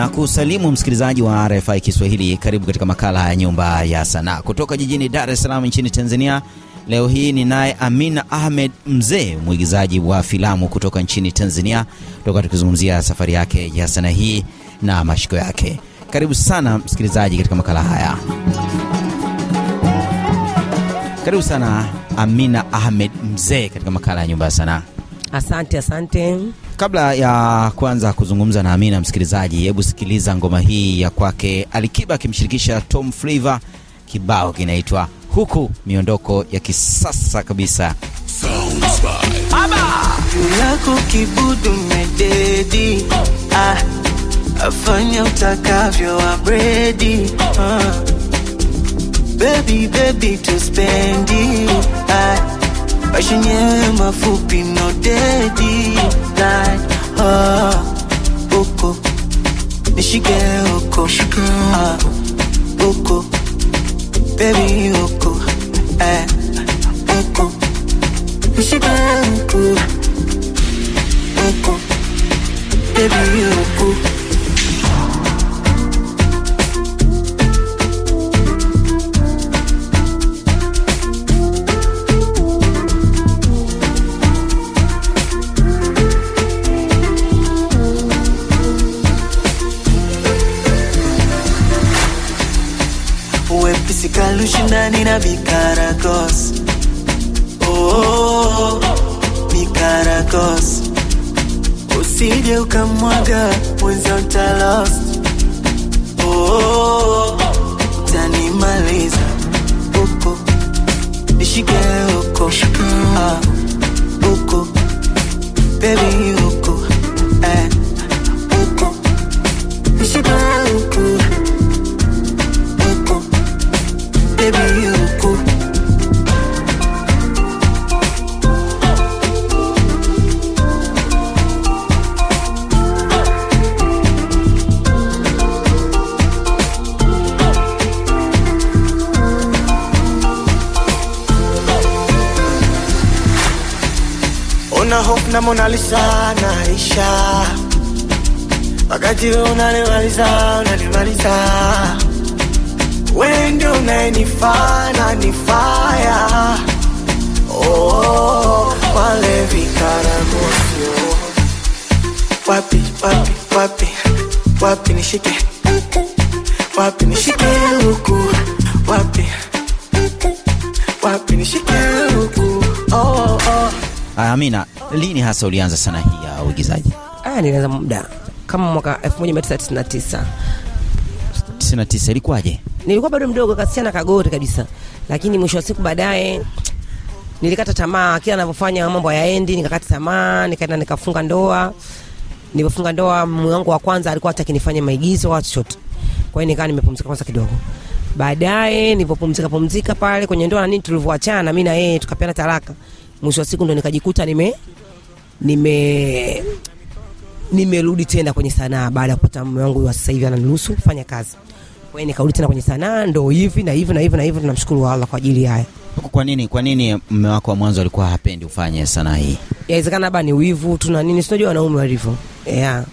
na kusalimu msikilizaji wa RFI Kiswahili. Karibu katika makala ya Nyumba ya Sanaa kutoka jijini Dar es Salaam nchini Tanzania. Leo hii ni naye Amina Ahmed Mzee, mwigizaji wa filamu kutoka nchini Tanzania, toka tukizungumzia safari yake ya sanaa hii na mashiko yake. Karibu sana msikilizaji katika makala haya. Karibu sana Amina Ahmed Mzee katika makala ya Nyumba ya Sanaa. Asante, asante. Kabla ya kuanza kuzungumza na Amina, msikilizaji, hebu sikiliza ngoma hii ya kwake Alikiba akimshirikisha Tom Flavor. Kibao kinaitwa Huku, miondoko ya kisasa kabisa. lako kibudu mededi ah, afanya utakavyo abredi ah. Baby, baby tuspendi ah, maisha yenyewe mafupi no dedi like ah, uko. Nishike ah, uko. Baby usije ukamwaga mwenza utalost oh, tanimaliza huko, nishike huko, ah, uko bebi uko hope na Mona Lisa naisha wakati wewe unanimaliza unanimaliza. Wewe ndio unayenifaa na nifaya oh, wale wapi wapi wapi? Wapi nishike? Wapi nishike huku wapi? Wapi nishike huku oh, oh. Amina, lini hasa ulianza sanaa hii ya uigizaji? Ah, nilianza muda kama mwaka 1999 99 ilikuwaje? nilikuwa bado mdogo kasichana kagori kabisa, lakini mwisho wa siku baadaye nilikata tamaa, kila anavyofanya mambo hayaendi, nikakata tamaa, nikaenda nikafunga ndoa. Nilipofunga ndoa, mume wangu wa kwanza alikuwa hataki nifanye maigizo wala chochote, kwa hiyo nikawa nimepumzika kwanza kidogo. Baadaye nilipopumzika pumzika pale kwenye ndoa na nini, tulivyoachana mimi na yeye tukapeana talaka, mwisho wa siku ndo nikajikuta nime nime nimerudi tena kwenye sanaa baada ya kupata mume wangu wa sasa hivi ananiruhusu kufanya kazi. Kwa hiyo nikarudi tena kwenye sanaa, ndo hivi na hivi na hivi na hivi. Tunamshukuru Allah kwa ajili haya. Kwa nini, kwa nini mume wako wa mwanzo alikuwa hapendi ufanye sanaa hii? Yawezekana labda ni wivu tu na nini, sinajua wanaume walivyo yeah.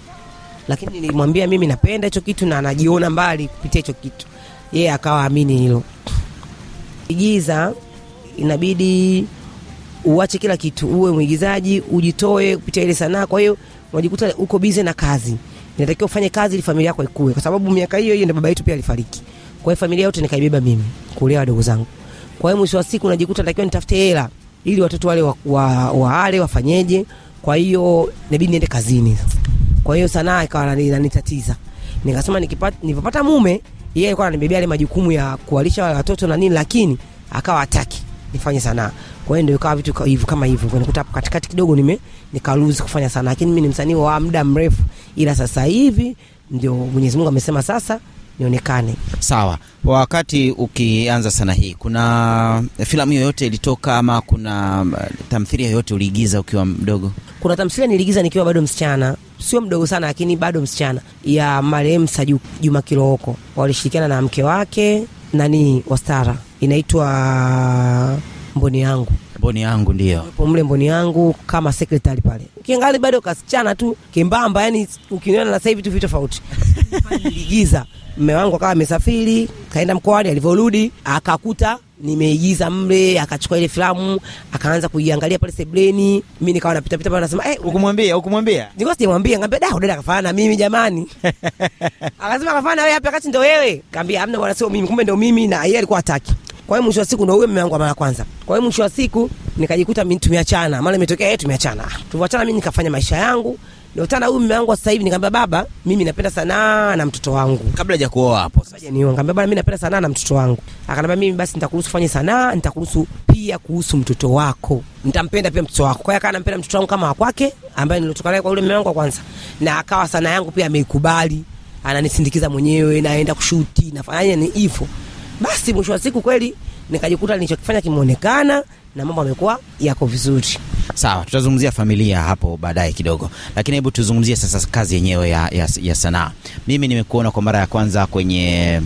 Lakini nilimwambia mimi napenda hicho kitu na anajiona mbali kupitia hicho kitu, yeye akawa amini hilo. Igiza inabidi uache kila kitu, uwe mwigizaji, ujitoe kupitia ile sanaa. Kwa hiyo unajikuta uko bize na kazi, inatakiwa ufanye kazi ili familia yako ikue, kwa sababu miaka hiyo hiyo ndio baba yetu pia alifariki. Kwa hiyo familia yote nikaibeba mimi kulea wadogo zangu. Kwa hiyo mwisho wa siku najikuta natakiwa nitafute hela ili watoto wale wa, wa, waale wafanyeje. Kwa hiyo inabidi niende kazini. Kwa hiyo sanaa ikawa inani- inanitatiza. Nikasema nikipata mume, yeye alikuwa ananibebea yale majukumu ya kuwalisha wale watoto na nini, lakini akawa hataki nifanye sanaa. Kwa hiyo ndio ikawa vitu hivyo kama hivyo. Kwa nikuta hapo katikati kidogo nime nikaluzi kufanya sanaa, lakini mimi ni msanii wa muda mrefu, ila sasa hivi ndio Mwenyezi Mungu amesema sasa nionekane. Sawa, wakati ukianza sanaa hii, kuna filamu yoyote ilitoka ama kuna uh, tamthilia yoyote uliigiza ukiwa mdogo? Kuna tamthilia niliigiza nikiwa bado msichana, sio mdogo sana, lakini bado msichana, ya marehemu Saju Juma. Walishirikiana na mke wake nani Wastara, inaitwa Mboni yangu. mboni yangu ndio Yupo mle mboni yangu kama secretary pale. Ukiangalia bado kasichana tu kimbamba, yani ukiniona na sasa hivi tu vitu tofauti. Niliigiza. mme wangu akawa amesafiri, kaenda mkoani, alivyorudi akakuta nimeigiza mle, akachukua ile filamu, akaanza kuiangalia pale sebleni. Mimi nikawa napita pita pale nasema, "Eh, ukumwambia ukumwambia Nilikuwa sijamwambia, ngambia da, dada kafanana na mimi jamani. Akasema kafanana na wewe hapa kati ndo wewe. Kaambia hamna bwana sio mimi, kumbe ndo mimi na yeye alikuwa hataki. Kwa hiyo mwisho wa siku ndio huyo mume wangu wa mara kwanza. Kwa hiyo mwisho wa siku nikajikuta mimi tumeachana. Maana imetokea yeye tumeachana. Tulipoachana mimi nikafanya maisha yangu. Nilikutana huyu mume wangu sasa hivi nikamwambia baba, mimi napenda sanaa na mtoto wangu. kabla haja kuoa hapo sasa Kaja niomba, nikamwambia mimi napenda sanaa na mtoto wangu. Akaniambia mimi basi nitakuruhusu fanye sanaa, nitakuruhusu pia kuhusu mtoto wako. Nitampenda pia mtoto wako. Kwa hiyo akawa anampenda mtoto wangu kama wa kwake ambaye nilitoka naye kwa yule mume wangu wa kwanza. Na akawa sanaa yangu pia ameikubali. Ananisindikiza mwenyewe, naenda kushuti, nafanya ni hivyo. Basi mwisho wa siku kweli nikajikuta nilichokifanya kimeonekana na mambo yamekuwa yako vizuri. sawa tutazungumzia familia hapo baadaye kidogo lakini hebu tuzungumzie sasa kazi yenyewe ya, ya, ya sanaa mimi nimekuona kwa mara ya kwanza kwenye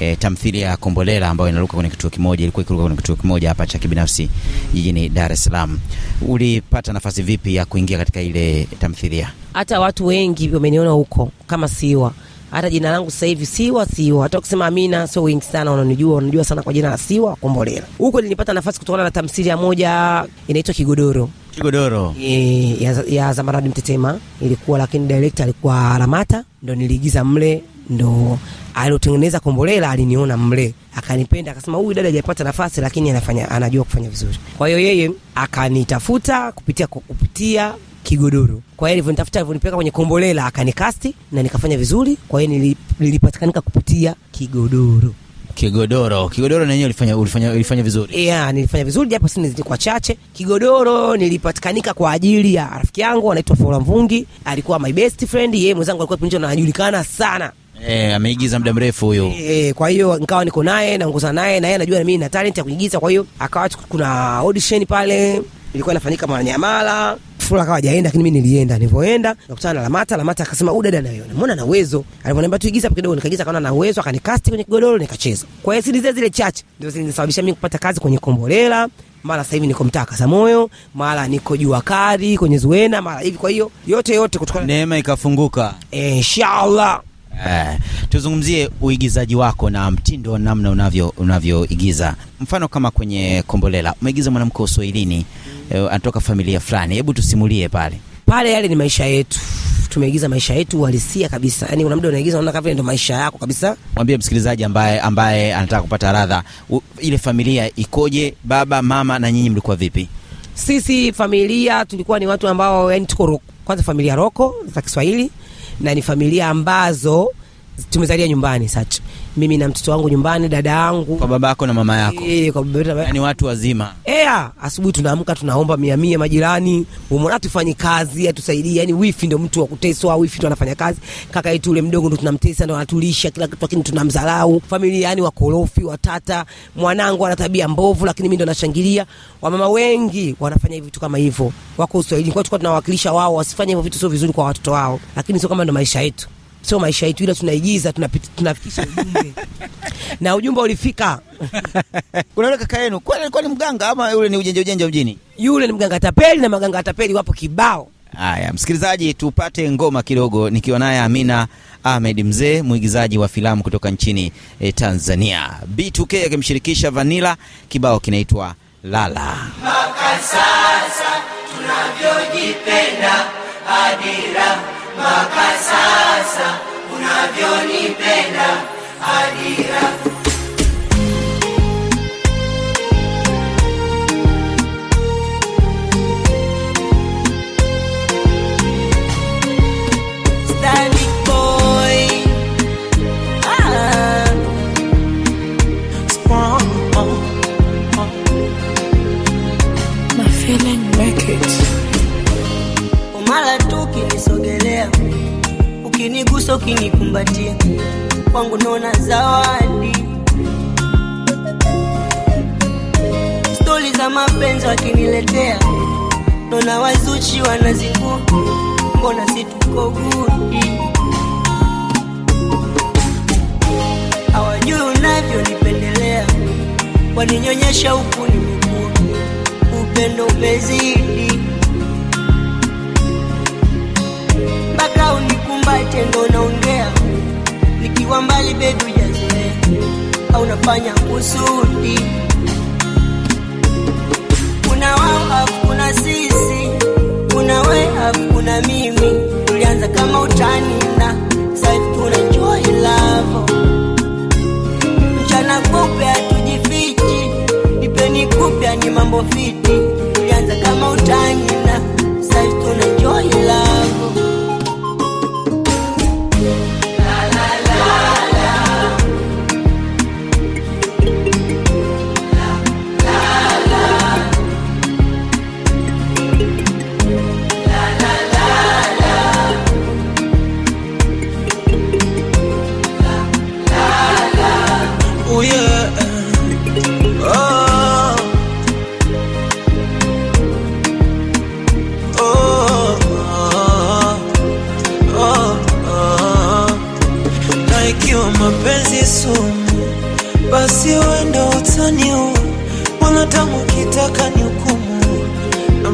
E, tamthilia ya Kombolela ambayo inaruka kwenye kituo kimoja, ilikuwa ikiruka kwenye kituo kimoja hapa cha kibinafsi jijini Dar es Salaam. Ulipata nafasi vipi ya kuingia katika ile tamthilia? hata watu wengi wameniona huko kama Siwa. Hata jina langu sasa hivi Siwa Siwa. Hata ukisema Amina sio wengi sana wananijua, wanajua sana kwa jina la Siwa Kombolela. Huko nilipata nafasi kutokana na tamthilia moja inaitwa Kigodoro Kigodoro. e, ya, ya Zamaradi Mtetema ilikuwa, lakini director alikuwa Lamata, ndo niliigiza mle, ndo aliotengeneza Kombolela aliniona mle akanipenda, akasema huyu dada hajapata nafasi, lakini anafanya anajua kufanya vizuri. Kwa hiyo yeye akanitafuta kupitia kupitia Kigodoro. Kwa hiyo alivyonitafuta, alivyonipeleka kwenye Kombolela akanikasti na nikafanya vizuri. Kwa hiyo nilipatikanika kupitia Kigodoro. Kigodoro. Kigodoro na yenyewe ulifanya, ulifanya, ulifanya vizuri. Yeah, nilifanya vizuri japo sini zilikuwa chache. Kigodoro nilipatikanika kwa ajili ya rafiki yangu anaitwa Fola Mvungi, alikuwa my best friend. Yeye mwenzangu alikuwa na anajulikana sana. E, ameigiza muda mrefu huyo. Eh, kwa hiyo nikawa niko naye naongoza naye na yeye anajua na mimi na talent ya kuigiza. Kwa hiyo akawa kuna audition pale ilikuwa inafanyika Mwananyamala. Fula akawa hajaenda lakini mimi nilienda. Nilipoenda nakutana na Lamata. Lamata akasema huyu dada nayo mbona ana uwezo. Alivyoniambia hapo kidogo nikaigiza kaona na uwezo akanikasti kwenye kigodoro nikacheza. Kwa hiyo siri zile zile chache ndio zilinisababisha mimi kupata kazi kwenye Kombolela. Mara sasa hivi niko mtaa Kasamoyo, mara niko Jua Kali kwenye Zuena, mara hivi. Kwa hiyo yote yote kutokana Neema ikafunguka. inshallah Eh, tuzungumzie uigizaji wako na mtindo wa namna unavyo unavyoigiza. Mfano kama kwenye Kombolela umeigiza mwanamke wa Uswahilini eh, anatoka familia fulani, hebu tusimulie pale. pale yale ni maisha yetu tumeigiza maisha yetu uhalisia kabisa yani kuna muda unaigiza unaona kama vile ndo maisha yako kabisa Mwambie msikilizaji ambaye ambaye anataka kupata radha, ile familia ikoje? Baba, mama na nyinyi mlikuwa vipi? sisi familia tulikuwa ni watu ambao yani tuko roko. kwanza familia roko za kiswahili na ni familia ambazo tumezalia nyumbani sacha mimi na mtoto wangu nyumbani dada yangu Kwa babako na mama yako, e, kwa baba yetu yaani watu wazima. Ea, asubuhi tunaamka tunaomba mia mia majirani, umeona tufanye kazi atusaidie. Yani wifi ndo mtu wa kuteswa, wifi ndo anafanya kazi. Kaka yetu ule mdogo ndo tunamtesa, ndo anatulisha kila kitu, lakini tunamdharau. Familia yani wakorofi, watata. Mwanangu ana tabia mbovu, lakini mimi ndo nashangilia. Wamama wengi wanafanya hivi vitu kama hivyo, wako Uswahilini. Kwa tulikuwa tunawakilisha wao wasifanye hivyo vitu, sio vizuri kwa watoto wao, lakini sio kama ndo maisha yetu sio maisha yetu, ila tunaigiza, tunafikisha ujumbe na ujumbe ulifika. Kuna yule kaka yenu kwani alikuwa ni mganga ama yule ni ujenja ujenja mjini? Yule ni mganga tapeli na maganga tapeli wapo kibao. Haya, msikilizaji, tupate ngoma kidogo, nikiwa naye Amina Ahmed Mzee, mwigizaji wa filamu kutoka nchini eh, Tanzania. B2K akimshirikisha Vanilla, kibao kinaitwa Lala. Stylish kwangu naona zawadi. Stori za mapenzi wakiniletea, naona wazuchi wanazingua, mbona situko gudi? Hawajui unavyonipendelea, waninyonyesha huku ni nimekua, upendo umezidi mpaka unikumbate ndo naongea nikiwa mbali bebi ujazoea au nafanya kusudi. Kuna wao afu kuna sisi. Kuna we afu kuna mimi. Tulianza kama utani na saivi tuna enjoy love. Mchana kupe hatujifichi. Ipeni kupya ni mambo fiti. Tulianza kama utani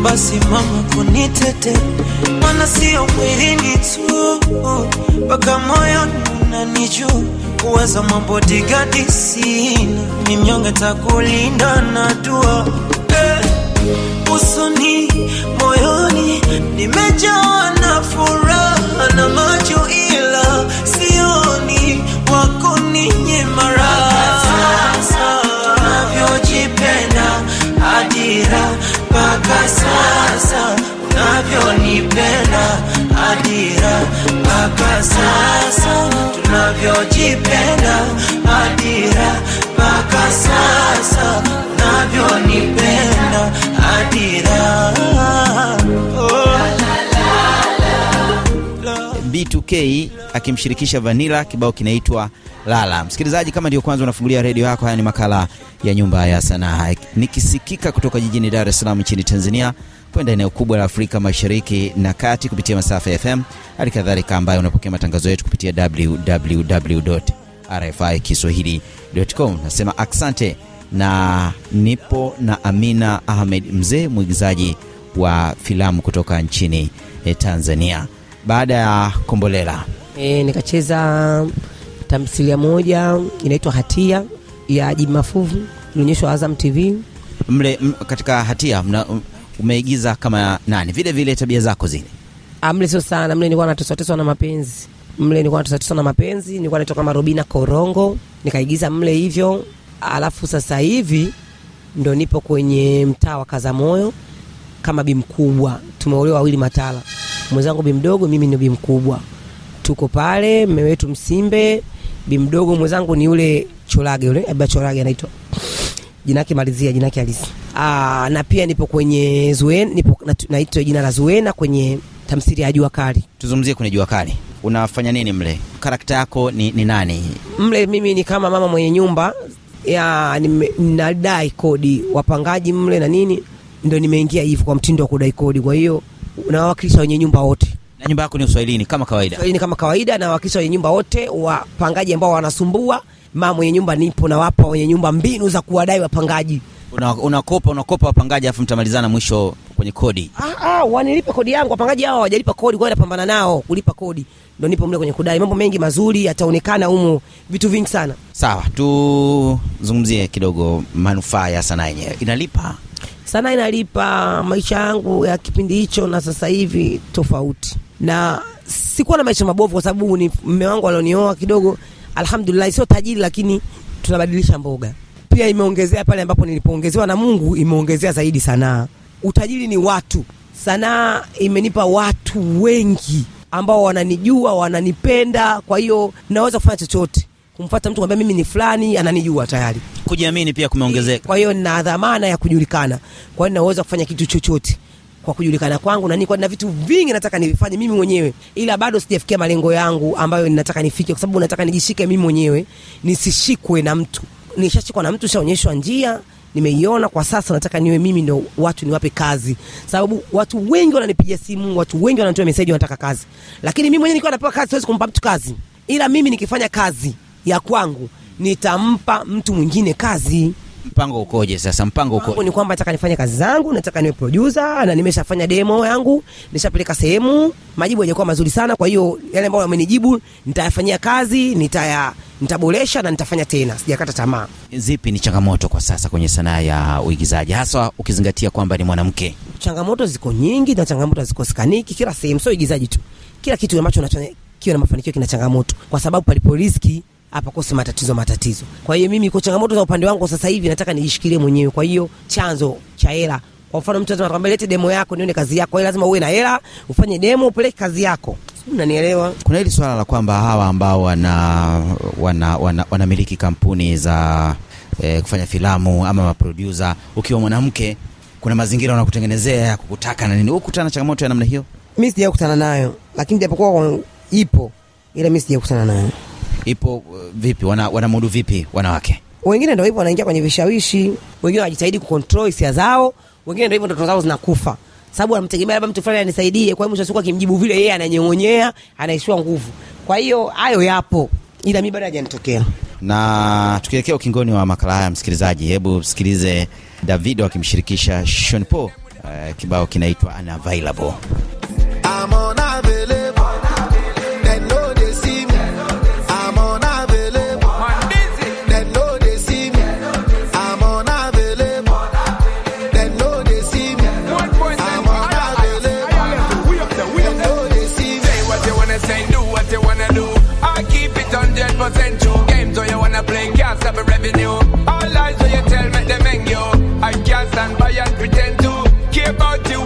basi mama kunitete, mana sio mwilini tu, mpaka moyoni unanijua uwezo mambo digadi sina, ni mnyonge takulinda na dua. Eh, usoni moyoni nimejawa na furaha na macho, ila sioni wako ninye mara mpaka sasa unavyonipenda adira mpaka sasa tunavyojipenda adira mpaka sasa unavyonipenda adira B2K akimshirikisha Vanilla, kibao kinaitwa Lala. Msikilizaji, kama ndio kwanza unafungulia redio yako, haya ni makala ya Nyumba ya Sanaa nikisikika kutoka jijini Dar es Salaam nchini Tanzania kwenda eneo kubwa la Afrika Mashariki na Kati kupitia masafa ya FM, hali kadhalika ambayo unapokea matangazo yetu kupitia www.rfikiswahili.com. Nasema asante na nipo na Amina Ahmed Mzee, mwigizaji wa filamu kutoka nchini eh, Tanzania. Baada ya Kombolela? E, nikacheza tamthilia moja inaitwa Hatia ya Juma Mafuvu, ilionyeshwa Azam TV. mle m, katika Hatia mna, um, umeigiza kama nani, vile vile tabia zako zile? Ah, mle sio sana, mle nilikuwa nateswateswa na mapenzi, mle nilikuwa nateswateswa na mapenzi, nilikuwa naitwa kama Robina Korongo, nikaigiza mle hivyo. Alafu sasa hivi ndo nipo kwenye mtaa wa Kazamoyo kama bi mkubwa, tumeolewa wawili Matala, mwenzangu bi mdogo, mimi ni bi mkubwa, tuko pale mme wetu Msimbe, bi mdogo mwenzangu ni yule Chorage yule Abba Chorage anaitwa. Jina yake malizia jina yake halisi. Aa, na pia nipo kwenye Zuena, nipo naitwa jina la Zuena kwenye tamthilia ya Jua Kali. tuzungumzie kwenye jua kali. Unafanya nini mle? Karakta yako ni, ni nani? Mle mimi ni kama mama mwenye nyumba. Ya ninadai kodi. Wapangaji mle na nini, ndo nimeingia hivi kwa mtindo wa kudai kodi. Kwa hiyo nawakilisha wenye nyumba wote na nyumba yako ni uswahilini kama kawaida uswahilini kama kawaida, nawakilisha wenye nyumba wote, wapangaji ambao wanasumbua. Mama mwenye nyumba nipo, nawapa wenye nyumba mbinu za kuwadai wapangaji. Una- unakopa unakopa wapangaji alafu mtamalizana mwisho kwenye kodi Ah, ah, wanilipe kodi yangu. Wapangaji hao hawajalipa kodi, kwa hiyo napambana nao kulipa kodi, ndo nipo mle kwenye kudai. Mambo mengi mazuri yataonekana humu, vitu vingi sana. sawa tuzungumzie kidogo manufaa ya sanaa yenyewe inalipa Sana inalipa. Maisha yangu ya kipindi hicho na sasa hivi tofauti, na sikuwa na maisha mabovu, kwa sababu ni mme wangu alionioa kidogo, alhamdulillah, sio tajiri, lakini tunabadilisha mboga. Pia imeongezea pale ambapo nilipoongezewa na Mungu, imeongezea zaidi sanaa. Utajiri ni watu, sanaa imenipa watu wengi ambao wananijua, wananipenda. Kwa hiyo naweza kufanya chochote, kumfuata mtu kwambia mimi ni fulani, ananijua tayari. Kujiamini pia kumeongezeka. Kwa hiyo nina dhamana ya kujulikana, kwa hiyo naweza kufanya kitu chochote kwa kujulikana kwangu, na niko na vitu vingi nataka nivifanye mimi mwenyewe, ila bado sijafikia malengo yangu ambayo ninataka nifike, kwa sababu nataka nijishike mimi mwenyewe, nisishikwe na mtu. Nishashikwa na mtu, shaonyeshwa njia, nimeiona. Kwa sasa nataka niwe mimi ndo watu niwape kazi, sababu watu wengi wananipigia simu, watu wengi wanatoa meseji, wanataka kazi, lakini mimi mwenyewe nikiwa napewa kazi siwezi kumpa mtu kazi, ila mimi nikifanya kazi ya kwangu nitampa mtu mwingine kazi Mpango ukoje sasa? Mpango uko ni kwamba nataka nifanye kazi zangu, nataka niwe producer na nimeshafanya demo yangu, nishapeleka sehemu, majibu hayajakuwa mazuri sana. Kwa hiyo yale ambayo wamenijibu nitayafanyia kazi, nitaya nitaboresha na nitafanya tena, sijakata tamaa. Zipi ni changamoto kwa sasa kwenye sanaa ya uigizaji, haswa ukizingatia kwamba ni mwanamke? Changamoto ziko nyingi na changamoto hazikosekaniki kila sehemu, sio uigizaji tu, kila kitu ambacho unachofanya na mafanikio kina changamoto, kwa sababu palipo riski hapakosi matatizo matatizo. Kwa hiyo mimi kwa changamoto za upande wangu sasa hivi nataka nijishikilie mwenyewe. Kwa hiyo chanzo cha hela, kwa mfano mtu anakwambia lete demo yako nione kazi yako, kwa hiyo lazima uwe na hela ufanye demo upeleke kazi yako, Sijui unanielewa? Kuna hili swala la kwamba hawa ambao wana wana, wana, wanamiliki kampuni za eh, kufanya filamu ama maproducer, ukiwa mwanamke kuna mazingira wanakutengenezea ya kukutaka na nini. Ukutana changamoto ya namna hiyo? Mimi sijakutana nayo, lakini japokuwa ipo, ila mimi sijakutana nayo. Ipo uh, vipi? Wana, wanamudu vipi wanawake? wengine ndio hivyo wanaingia kwenye vishawishi, wengine wanajitahidi kucontrol hisia zao, wengine ndio hivyo ndoto zao zinakufa, sababu anamtegemea labda mtu fulani anisaidie. Kwa hiyo mwisho wa siku akimjibu vile, yeye ananyong'onyea, anaishiwa nguvu. Kwa hiyo hayo yapo, ila mimi bado hajanitokea. Na tukielekea ukingoni wa makala haya, msikilizaji, hebu msikilize Davido akimshirikisha Sean Paul. Uh, kibao kinaitwa. Unavailable. All lies you tell me hang you. I can't stand by and pretend to care about you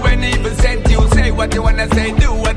sent you. Say what you wanna say, do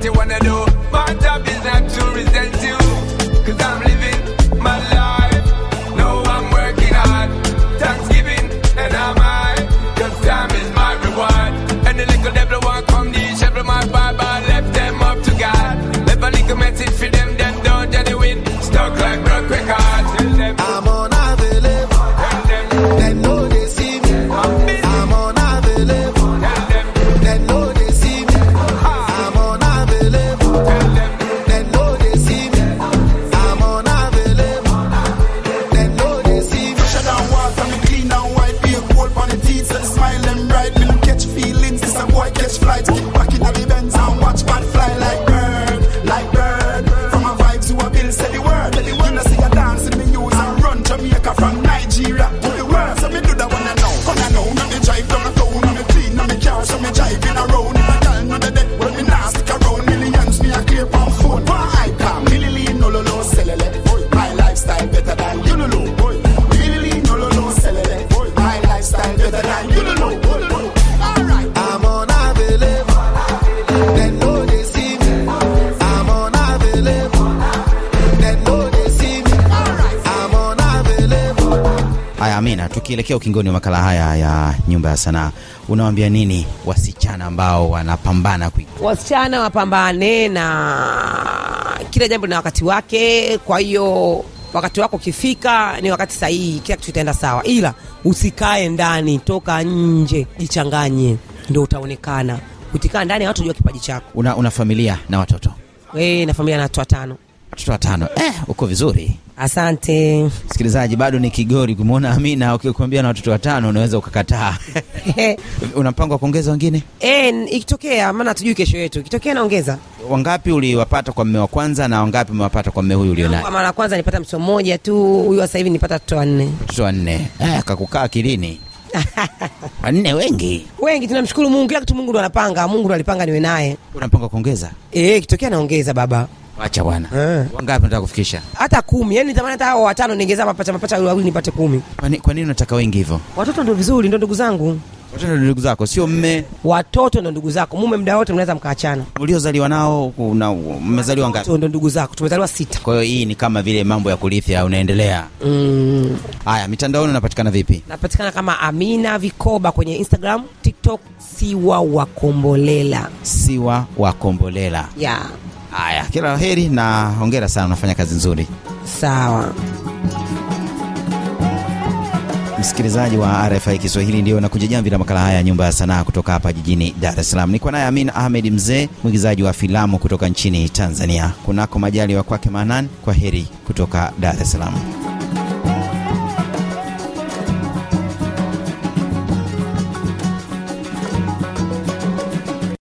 Haya, Amina, tukielekea ukingoni wa makala haya ya nyumba ya sanaa, unawaambia nini wasichana ambao wanapambana kui Wasichana wapambane na kila jambo na wakati wake. Kwa hiyo wakati wako ukifika, ni wakati sahihi, kila kitu kitaenda sawa, ila usikae ndani, toka nje, jichanganye, ndio utaonekana. Ukikaa ndani, watu jua kipaji chako. una, una familia na watoto E, na familia na watu watano. Watoto watano. Eh, uko vizuri. Asante. Msikilizaji, bado ni Kigori. Kumwona Amina ukikwambia na watoto watano unaweza ukakataa. una mpango wa kuongeza wengine? E, ikitokea maana hatujui kesho yetu, ikitokea naongeza. Wangapi uliwapata kwa mme wa kwanza na wangapi umewapata kwa mme huyu ulionaye? Kwa mara ya kwanza nipata mtoto mmoja tu, huyu sasa hivi nipata watoto wanne. Watoto wanne. Eh, kakukaa kilini wanne wengi. Wengi tunamshukuru Mungu, kila kitu Mungu ndo anapanga, Mungu ndo alipanga niwe naye. Unapanga kuongeza? Eh, ikitokea naongeza baba. Wacha bwana. Eh. Wangapi unataka kufikisha? Hata kumi, Yaani nitamani hata hao watano niongeza mapacha mapacha wawili nipate kumi. Kwa nini unataka wengi hivyo? Watoto ndio vizuri, ndio ndugu zangu. Watoto ndio ndugu zako, sio mme Watoto ndio ndugu zako, mume muda wote mnaweza mkaachana. uliozaliwa nao. Una mmezaliwa ngapi? Watoto ndio ndugu zako, tumezaliwa sita. Kwa hiyo hii ni kama vile mambo ya kurithi unaendelea. Mm. Haya, mitandaoni unapatikana vipi? Napatikana kama Amina Vikoba kwenye Instagram, TikTok, Siwa Wakombolela. Siwa wa Kombolela. Yeah. Haya, kila la heri na hongera sana, unafanya kazi nzuri. Sawa. Msikilizaji wa RFI Kiswahili, ndio nakuja jamvi la makala haya ya nyumba ya sanaa kutoka hapa jijini Dar es Salaam. Niko naye Amin Ahmed Mzee, mwigizaji wa filamu kutoka nchini Tanzania. Kunako majali wa kwake Manan, kwa heri kutoka Dar es Salaam.